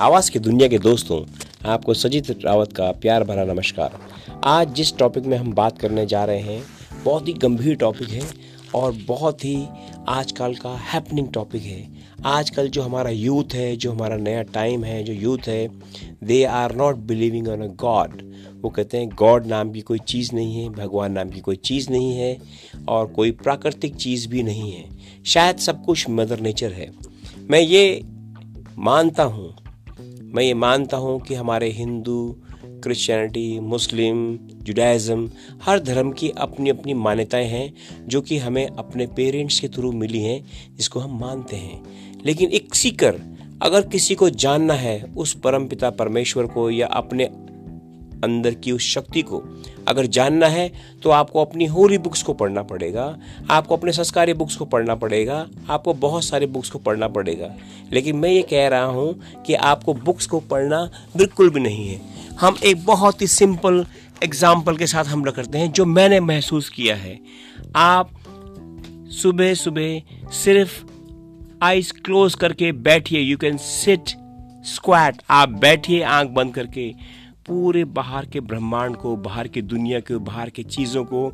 आवाज़ की दुनिया के दोस्तों, आपको सजीत रावत का प्यार भरा नमस्कार। आज जिस टॉपिक में हम बात करने जा रहे हैं, बहुत ही गंभीर टॉपिक है और बहुत ही आजकल का हैपनिंग टॉपिक है। आजकल जो हमारा यूथ है, जो हमारा नया टाइम है, जो यूथ है they are not believing on a god वो कहते हैं गॉड नाम की कोई चीज़ नहीं है, भगवान नाम की कोई चीज़ नहीं है और कोई प्राकृतिक चीज़ भी नहीं है। शायद सब कुछ मदर नेचर है। मैं ये मानता हूँ मैं ये मानता हूँ कि हमारे हिंदू, क्रिश्चियनिटी, मुस्लिम, जुडाइज़म, हर धर्म की अपनी अपनी मान्यताएँ हैं, जो कि हमें अपने पेरेंट्स के थ्रू मिली हैं, जिसको हम मानते हैं। लेकिन एक सीकर, अगर किसी को जानना है, उस परम पिता परमेश्वर को या अपने अंदर की उस शक्ति को। अगर जानना है तो आपको अपनी होली बुक्स को पढ़ना पड़ेगा। आपको अपने संस्कारी बुक्स को पढ़ना पड़ेगा। आपको बहुत सारे बुक्स को पढ़ना पड़ेगा। लेकिन मैं ये कह रहा हूँ कि आपको बुक्स को पढ़ना बिल्कुल भी नहीं है। हम एक बहुत ही सिंपल एग्ज़ाम्पल के साथ हम करते हैं, जो मैंने महसूस किया है। आप सुबह सुबह सिर्फ़ आइज़ क्लोज करके बैठिए। यू कैन सिट स्क्वाट आप बैठिए आँख बंद करके। पूरे बाहर के ब्रह्मांड को, बाहर की दुनिया को, बाहर के चीज़ों को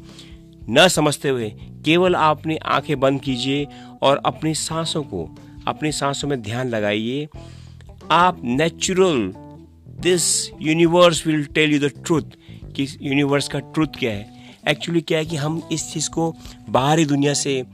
न समझते हुए केवल आप अपनी आँखें बंद कीजिए और अपनी सांसों को, अपनी सांसों में ध्यान लगाइए। आप natural this universe will tell you the truth कि यूनिवर्स का ट्रूथ क्या है? एक्चुअली क्या है कि हम इस चीज़ को बाहरी दुनिया से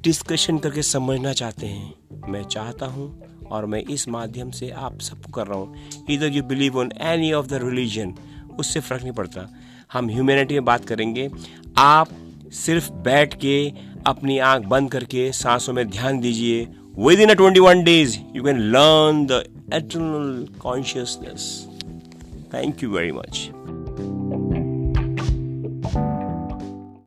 डिस्कशन करके समझना चाहते हैं? मैं चाहता हूँ और मैं इस माध्यम से आप सबको कर रहा हूँ। इधर you believe on any of the religion उससे फ़र्क नहीं पड़ता। हम ह्यूमैनिटी में बात करेंगे। आप सिर्फ़ बैठ के अपनी आँख बंद करके सांसों में ध्यान दीजिए। Within a twenty one days you can learn the eternal consciousness thank you very much